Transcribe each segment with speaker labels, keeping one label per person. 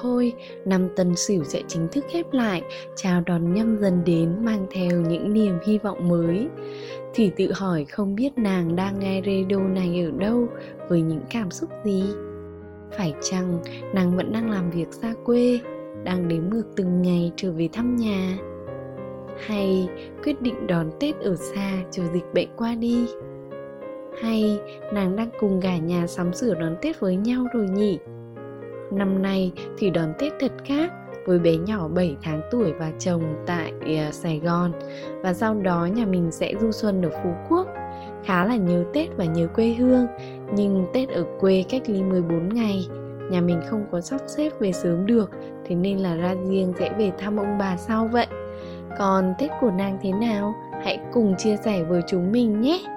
Speaker 1: thôi, năm tân sửu sẽ chính thức khép lại, chào đón nhâm dần đến mang theo những niềm hy vọng mới. Thì tự hỏi không biết nàng đang nghe radio này ở đâu, với những cảm xúc gì? Phải chăng nàng vẫn đang làm việc xa quê, đang đếm ngược từng ngày trở về thăm nhà? Hay quyết định đón Tết ở xa chờ dịch bệnh qua đi? Hay nàng đang cùng cả nhà sắm sửa đón Tết với nhau rồi nhỉ? Năm nay thì đón Tết thật khác với bé nhỏ 7 tháng tuổi và chồng tại uh, Sài Gòn và sau đó nhà mình sẽ du xuân ở Phú Quốc. Khá là nhớ Tết và nhớ quê hương, nhưng Tết ở quê cách ly 14 ngày, nhà mình không có sắp xếp về sớm được, thế nên là ra riêng sẽ về thăm ông bà sau vậy. Còn Tết của nàng thế nào? Hãy cùng chia sẻ với chúng mình nhé!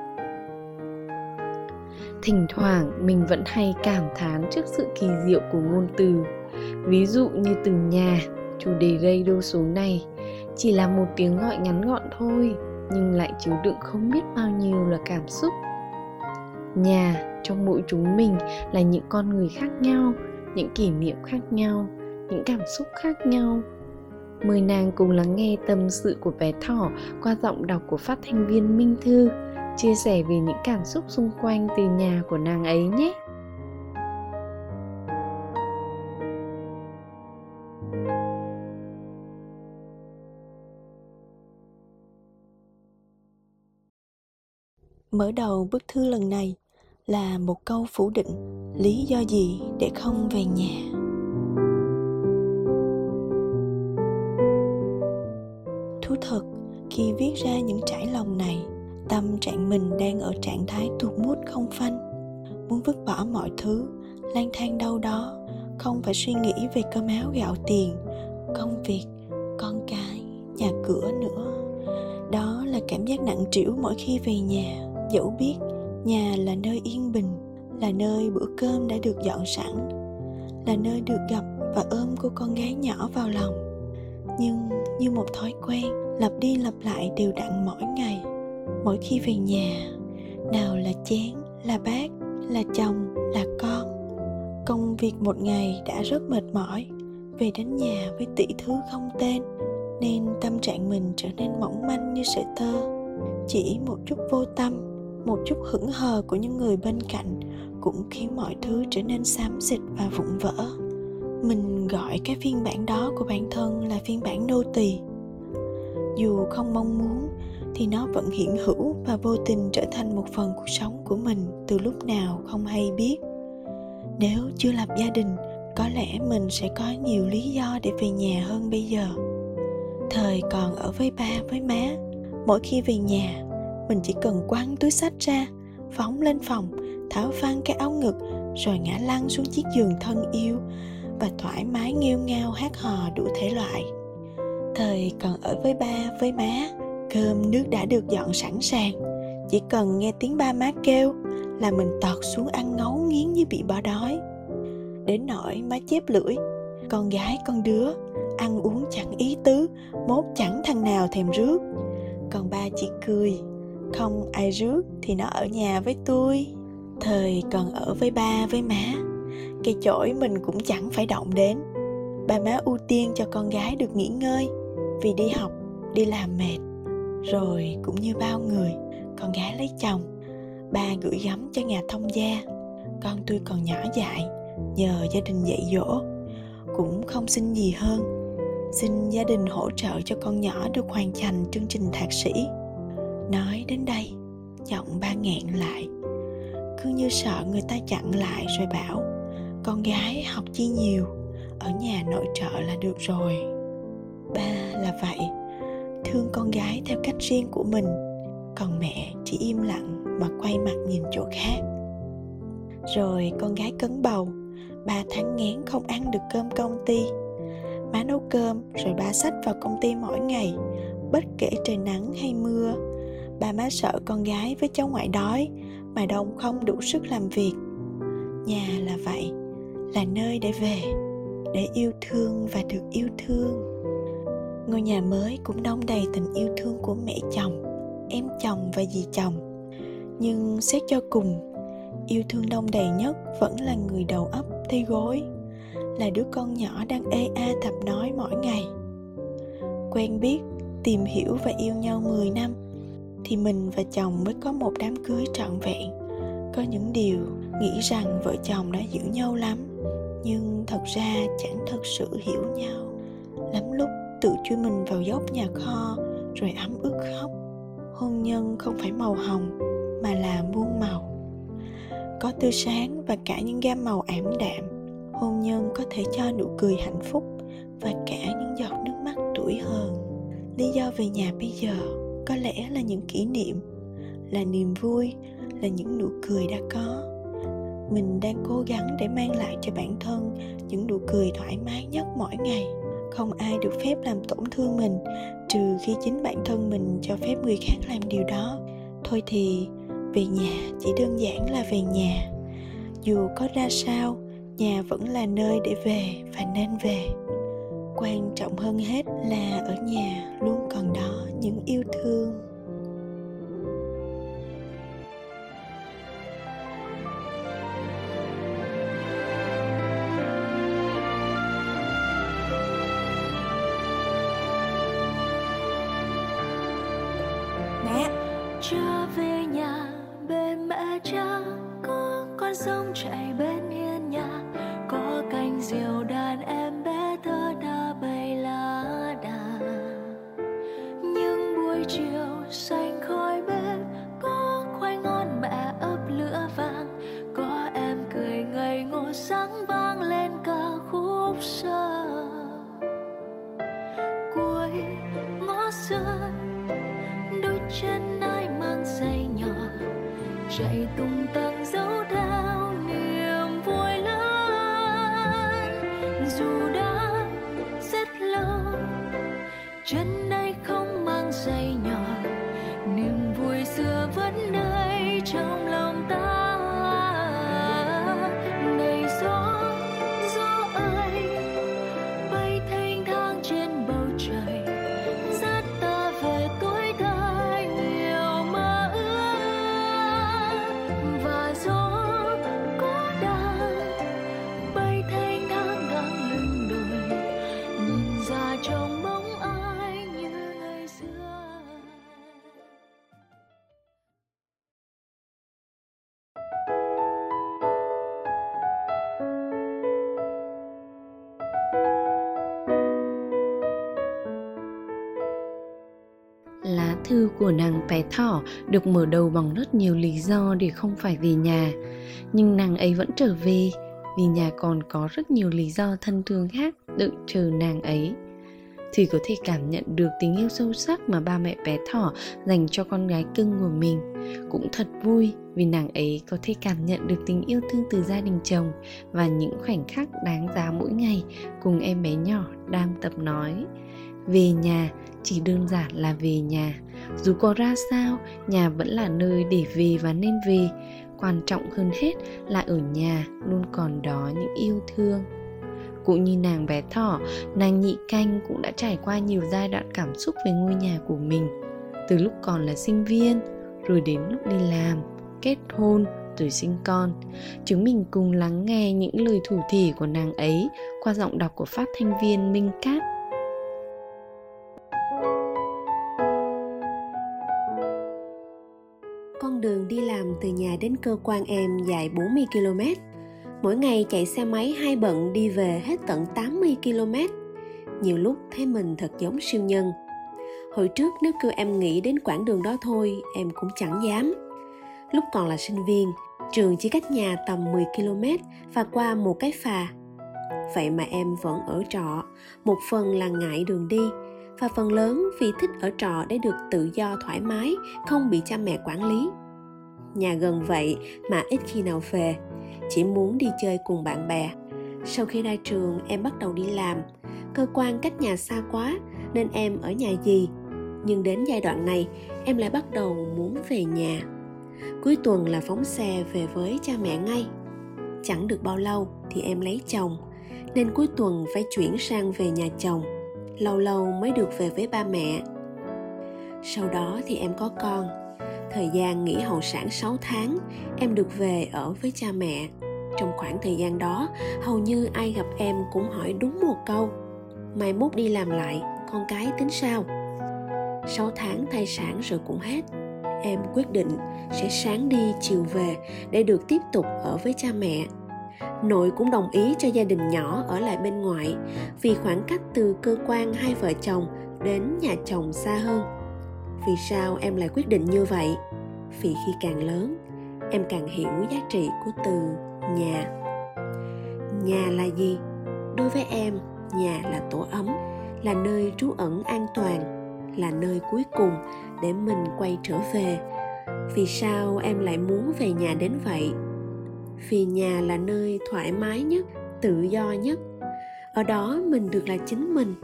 Speaker 1: Thỉnh thoảng, mình vẫn hay cảm thán trước sự kỳ diệu của ngôn từ. Ví dụ như từ nhà, chủ đề radio số này, chỉ là một tiếng gọi ngắn gọn thôi, nhưng lại chứa đựng không biết bao nhiêu là cảm xúc. Nhà, trong mỗi chúng mình là những con người khác nhau, những kỷ niệm khác nhau, những cảm xúc khác nhau. Mời nàng cùng lắng nghe tâm sự của bé thỏ qua giọng đọc của phát thanh viên minh thư chia sẻ về những cảm xúc xung quanh từ nhà của nàng ấy nhé.
Speaker 2: Mở đầu bức thư lần này là một câu phủ định lý do gì để không về nhà. Thú thật, khi viết ra những trải lòng này tâm trạng mình đang ở trạng thái tuột mút không phanh. Muốn vứt bỏ mọi thứ, lang thang đâu đó, không phải suy nghĩ về cơm áo gạo tiền, công việc, con cái, nhà cửa nữa. Đó là cảm giác nặng trĩu mỗi khi về nhà. Dẫu biết nhà là nơi yên bình, là nơi bữa cơm đã được dọn sẵn, là nơi được gặp và ôm cô con gái nhỏ vào lòng. Nhưng như một thói quen, lặp đi lặp lại đều đặn mỗi ngày mỗi khi về nhà, nào là chén là bát là chồng, là con, công việc một ngày đã rất mệt mỏi. Về đến nhà với tỷ thứ không tên, nên tâm trạng mình trở nên mỏng manh như sợi tơ. Chỉ một chút vô tâm, một chút hững hờ của những người bên cạnh cũng khiến mọi thứ trở nên xám xịt và vụn vỡ. Mình gọi cái phiên bản đó của bản thân là phiên bản nô tỳ. Dù không mong muốn thì nó vẫn hiện hữu và vô tình trở thành một phần cuộc sống của mình từ lúc nào không hay biết. Nếu chưa lập gia đình, có lẽ mình sẽ có nhiều lý do để về nhà hơn bây giờ. Thời còn ở với ba, với má, mỗi khi về nhà, mình chỉ cần quăng túi sách ra, phóng lên phòng, tháo phăng cái áo ngực, rồi ngã lăn xuống chiếc giường thân yêu và thoải mái nghêu ngao hát hò đủ thể loại. Thời còn ở với ba, với má cơm nước đã được dọn sẵn sàng. Chỉ cần nghe tiếng ba má kêu là mình tọt xuống ăn ngấu nghiến như bị bỏ đói. Đến nỗi má chép lưỡi, con gái, con đứa, ăn uống chẳng ý tứ, mốt chẳng thằng nào thèm rước. Còn ba chỉ cười, không ai rước thì nó ở nhà với tôi. Thời còn ở với ba, với má cây chổi mình cũng chẳng phải động đến. Ba má ưu tiên cho con gái được nghỉ ngơi vì đi học, đi làm mệt rồi cũng như bao người, con gái lấy chồng, ba gửi gắm cho nhà thông gia. Con tôi còn nhỏ dại, nhờ gia đình dạy dỗ, cũng không xin gì hơn. Xin gia đình hỗ trợ cho con nhỏ được hoàn thành chương trình thạc sĩ. Nói đến đây, giọng ba nghẹn lại. Cứ như sợ người ta chặn lại rồi bảo, con gái học chi nhiều, ở nhà nội trợ là được rồi. Ba là vậy thương con gái theo cách riêng của mình. Còn mẹ chỉ im lặng mà quay mặt nhìn chỗ khác. Rồi con gái cấn bầu. Ba tháng ngén không ăn được cơm công ty. Má nấu cơm, rồi ba xách vào công ty mỗi ngày. Bất kể trời nắng hay mưa ba má sợ con gái với cháu ngoại đói mà đông không đủ sức làm việc. Nhà là vậy, là nơi để về, để yêu thương và được yêu thương ngôi nhà mới cũng đông đầy tình yêu thương của mẹ chồng, em chồng và dì chồng. Nhưng xét cho cùng, yêu thương đông đầy nhất vẫn là người đầu ấp tay gối, là đứa con nhỏ đang ê a tập nói mỗi ngày. Quen biết, tìm hiểu và yêu nhau 10 năm, thì mình và chồng mới có một đám cưới trọn vẹn. Có những điều nghĩ rằng vợ chồng đã hiểu nhau lắm, nhưng thật ra chẳng thật sự hiểu nhau lắm lúc tự chui mình vào dốc nhà kho, rồi ấm ức khóc. Hôn nhân không phải màu hồng, mà là muôn màu. Có tươi sáng và cả những gam màu ảm đạm, hôn nhân có thể cho nụ cười hạnh phúc và cả những giọt nước mắt tuổi hờn. Lý do về nhà bây giờ có lẽ là những kỷ niệm, là niềm vui, là những nụ cười đã có. Mình đang cố gắng để mang lại cho bản thân những nụ cười thoải mái nhất mỗi ngày không ai được phép làm tổn thương mình, trừ khi chính bản thân mình cho phép người khác làm điều đó. Thôi thì, về nhà chỉ đơn giản là về nhà. Dù có ra sao, nhà vẫn là nơi để về và nên về. Quan trọng hơn hết là ở nhà luôn còn đó những yêu thương.
Speaker 3: Buổi chiều xanh
Speaker 1: thư của nàng bé thỏ được mở đầu bằng rất nhiều lý do để không phải về nhà. Nhưng nàng ấy vẫn trở về, vì nhà còn có rất nhiều lý do thân thương khác đợi chờ nàng ấy. Thì có thể cảm nhận được tình yêu sâu sắc mà ba mẹ bé thỏ dành cho con gái cưng của mình. Cũng thật vui vì nàng ấy có thể cảm nhận được tình yêu thương từ gia đình chồng Và những khoảnh khắc đáng giá mỗi ngày cùng em bé nhỏ đang tập nói. Về nhà, chỉ đơn giản là về nhà dù có ra sao, nhà vẫn là nơi để về và nên về. Quan trọng hơn hết là ở nhà luôn còn đó những yêu thương. Cũng như nàng bé thỏ, nàng nhị canh cũng đã trải qua nhiều giai đoạn cảm xúc về ngôi nhà của mình. Từ lúc còn là sinh viên, rồi đến lúc đi làm, kết hôn, rồi sinh con. Chúng mình cùng lắng nghe những lời thủ thỉ của nàng ấy qua giọng đọc của phát thanh viên minh cát.
Speaker 4: Con đường đi làm từ nhà đến cơ quan em dài 40 km. Mỗi ngày chạy xe máy hai bận đi về hết tận 80 km. Nhiều lúc thấy mình thật giống siêu nhân. Hồi trước nếu kêu em nghĩ đến quãng đường đó thôi, em cũng chẳng dám. Lúc còn là sinh viên, trường chỉ cách nhà tầm 10 km và qua một cái phà. Vậy mà em vẫn ở trọ, một phần là ngại đường đi, và phần lớn vì thích ở trọ để được tự do thoải mái, không bị cha mẹ quản lý. Nhà gần vậy mà ít khi nào về, chỉ muốn đi chơi cùng bạn bè. Sau khi ra trường, em bắt đầu đi làm. Cơ quan cách nhà xa quá nên em ở nhà gì. Nhưng đến giai đoạn này, em lại bắt đầu muốn về nhà. Cuối tuần là phóng xe về với cha mẹ ngay. Chẳng được bao lâu thì em lấy chồng, nên cuối tuần phải chuyển sang về nhà chồng lâu lâu mới được về với ba mẹ. Sau đó thì em có con. Thời gian nghỉ hậu sản 6 tháng, em được về ở với cha mẹ. trong khoảng thời gian đó hầu như ai gặp em cũng hỏi đúng một câu mai mốt đi làm lại con cái tính sao 6 tháng thai sản rồi cũng hết em quyết định sẽ sáng đi chiều về để được tiếp tục ở với cha mẹ nội cũng đồng ý cho gia đình nhỏ ở lại bên ngoại, vì khoảng cách từ cơ quan hai vợ chồng đến nhà chồng xa hơn. Vì sao em lại quyết định như vậy? Vì khi càng lớn, em càng hiểu giá trị của từ nhà. Nhà là gì? Đối với em, nhà là tổ ấm, là nơi trú ẩn an toàn, là nơi cuối cùng để mình quay trở về. Vì sao em lại muốn về nhà đến vậy? Vì nhà là nơi thoải mái nhất, tự do nhất. Ở đó mình được là chính mình.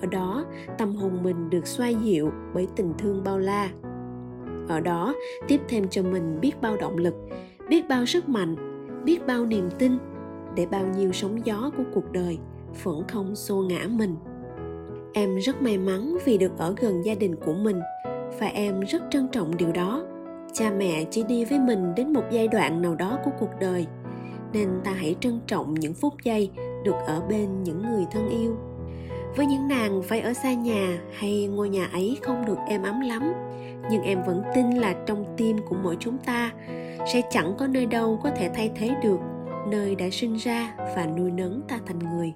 Speaker 4: Ở đó, tâm hồn mình được xoa dịu bởi tình thương bao la. Ở đó, tiếp thêm cho mình biết bao động lực, biết bao sức mạnh, biết bao niềm tin, để bao nhiêu sóng gió của cuộc đời vẫn không xô ngã mình. Em rất may mắn vì được ở gần gia đình của mình và em rất trân trọng điều đó cha mẹ chỉ đi với mình đến một giai đoạn nào đó của cuộc đời. Nên ta hãy trân trọng những phút giây được ở bên những người thân yêu. Với những nàng phải ở xa nhà hay ngôi nhà ấy không được êm ấm lắm, nhưng em vẫn tin là trong tim của mỗi chúng ta sẽ chẳng có nơi đâu có thể thay thế được nơi đã sinh ra và nuôi nấng ta thành người.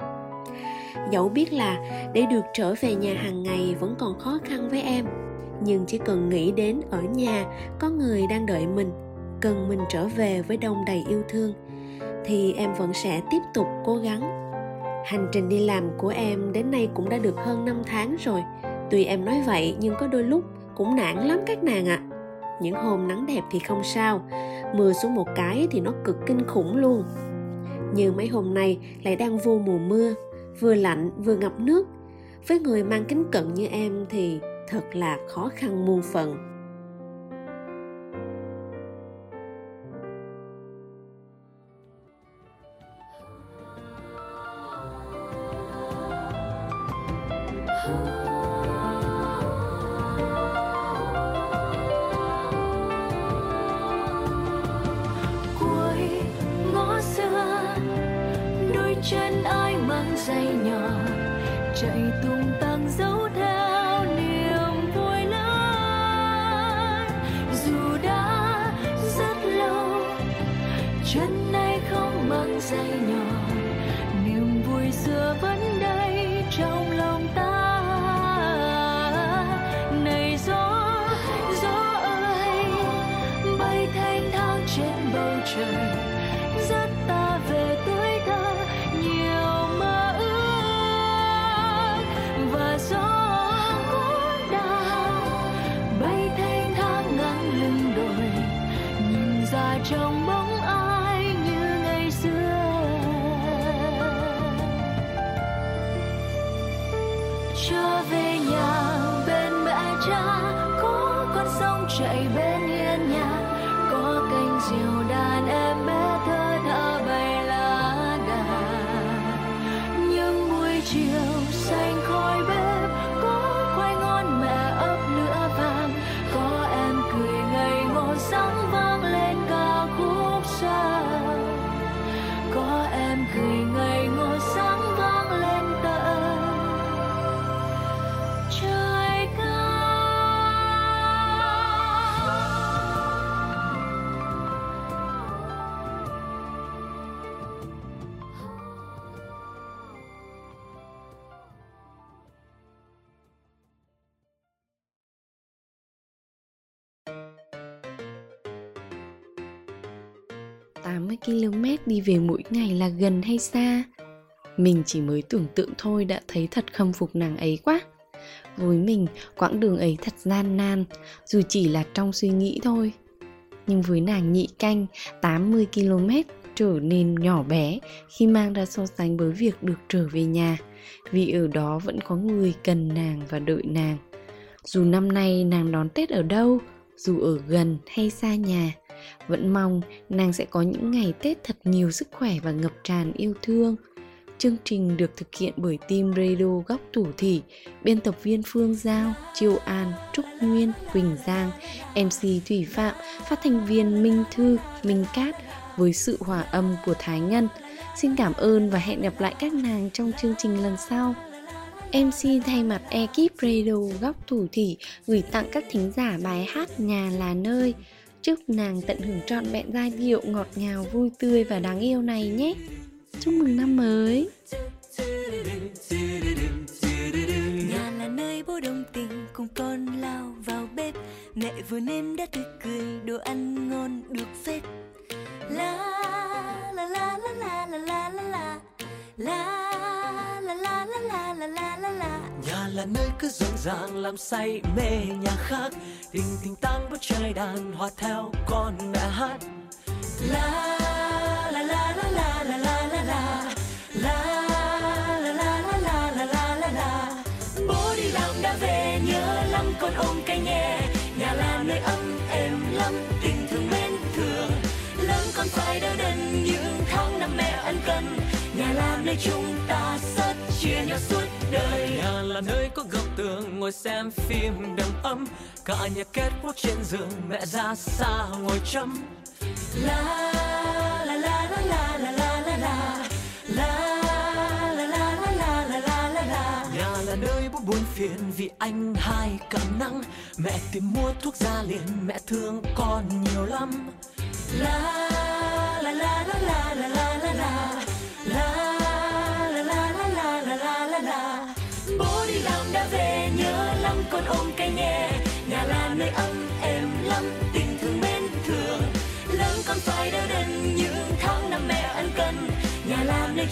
Speaker 4: Dẫu biết là để được trở về nhà hàng ngày vẫn còn khó khăn với em nhưng chỉ cần nghĩ đến ở nhà, có người đang đợi mình, cần mình trở về với đông đầy yêu thương, thì em vẫn sẽ tiếp tục cố gắng. Hành trình đi làm của em đến nay cũng đã được hơn 5 tháng rồi. Tuy em nói vậy, nhưng có đôi lúc cũng nản lắm các nàng ạ. À. những hôm nắng đẹp thì không sao, mưa xuống một cái thì nó cực kinh khủng luôn. Như mấy hôm nay lại đang vô mùa mưa, vừa lạnh vừa ngập nước. Với người mang kính cận như em thì thật là khó khăn muôn phần
Speaker 3: chân ai mang giày nhỏ chạy tu. Trời rất chiều xanh
Speaker 1: 80 km đi về mỗi ngày là gần hay xa. Mình chỉ mới tưởng tượng thôi đã thấy thật khâm phục nàng ấy quá. Với mình, quãng đường ấy thật gian nan, dù chỉ là trong suy nghĩ thôi. Nhưng với nàng nhị canh 80 km trở nên nhỏ bé khi mang ra so sánh với việc được trở về nhà, vì ở đó vẫn có người cần nàng và đợi nàng. Dù năm nay nàng đón tết ở đâu, dù ở gần hay xa nhà vẫn mong nàng sẽ có những ngày tết thật nhiều sức khỏe và ngập tràn yêu thương Chương trình được thực hiện bởi team Radio Góc Thủ Thỉ, biên tập viên Phương Giao, Chiêu An, Trúc Nguyên, Quỳnh Giang, MC Thủy Phạm, phát thanh viên Minh Thư, Minh Cát, với sự hòa âm của Thái Ngân. Xin cảm ơn và hẹn gặp lại các nàng trong chương trình lần sau. MC thay mặt ekip Radio Góc Thủ Thủy gửi tặng các thính giả bài hát Nhà là nơi. Chúc nàng tận hưởng trọn vẹn giai điệu ngọt ngào vui tươi và đáng yêu này nhé. Chúc mừng năm mới.
Speaker 5: Nhà là nơi bố đồng tình cùng con lao vào bếp Mẹ vừa nêm đã tươi cười đồ ăn ngon được phết La la la la la la la la la La la la la la la la la la
Speaker 6: Nhà là nơi cứ rộn ràng làm say mê nhà khác Đình tình tang chơi đàn hòa theo con mẹ hát
Speaker 5: La la la la la la la la la La la la la la la la Bố đi làm đã về nhớ lắm con ôm cây nhẹ Nhà là nơi ấm êm lắm tình thương mến thương Lớn con phải đỡ đần những tháng năm mẹ ân cần Nhà là nơi chúng ta nhà suốt đời
Speaker 6: Nhà là nơi có góc tường ngồi xem phim đầm ấm Cả nhà kết quốc trên giường mẹ ra xa ngồi chấm
Speaker 5: La la la la la la la la la La la la la la la la la la
Speaker 6: Nhà là nơi bố buồn phiền vì anh hai cảm nắng Mẹ tìm mua thuốc ra liền mẹ thương con nhiều lắm
Speaker 5: la la la la la la la la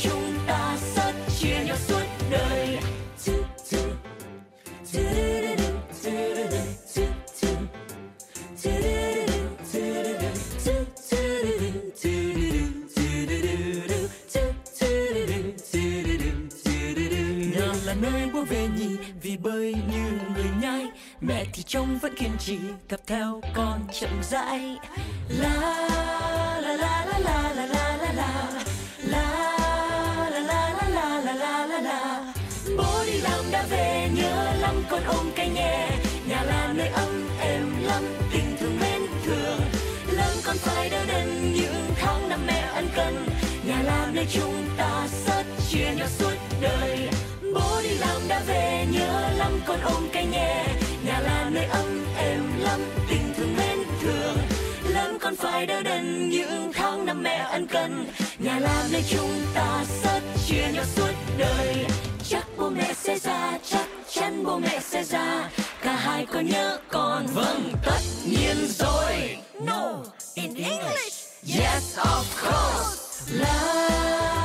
Speaker 5: chúng ta chia nhau suốt đời
Speaker 6: Nhà là nơi bố về nhì vì bơi như người nhai Mẹ thì trông vẫn kiên trì tập theo con chậm rãi
Speaker 5: La la con ôm cây nhẹ, Nhà là nơi ấm êm lắm tình thương mến thương. Lớn con phải đỡ đần những tháng năm mẹ ăn cần. Nhà là nơi chúng ta sớt chia nhau suốt đời. Bố đi làm đã về nhớ lắm con ôm cây nhẹ. Nhà là nơi ấm êm lắm tình thương mến thương. Lớn con phải đỡ đần những tháng năm mẹ ăn cần. Nhà là nơi chúng ta sớt chia nhau suốt đời. Chắc bố mẹ sẽ ra chắc chắn bố mẹ sẽ ra. Cả hai có nhớ con. Vâng tất nhiên rồi. No in english. Yes of course. La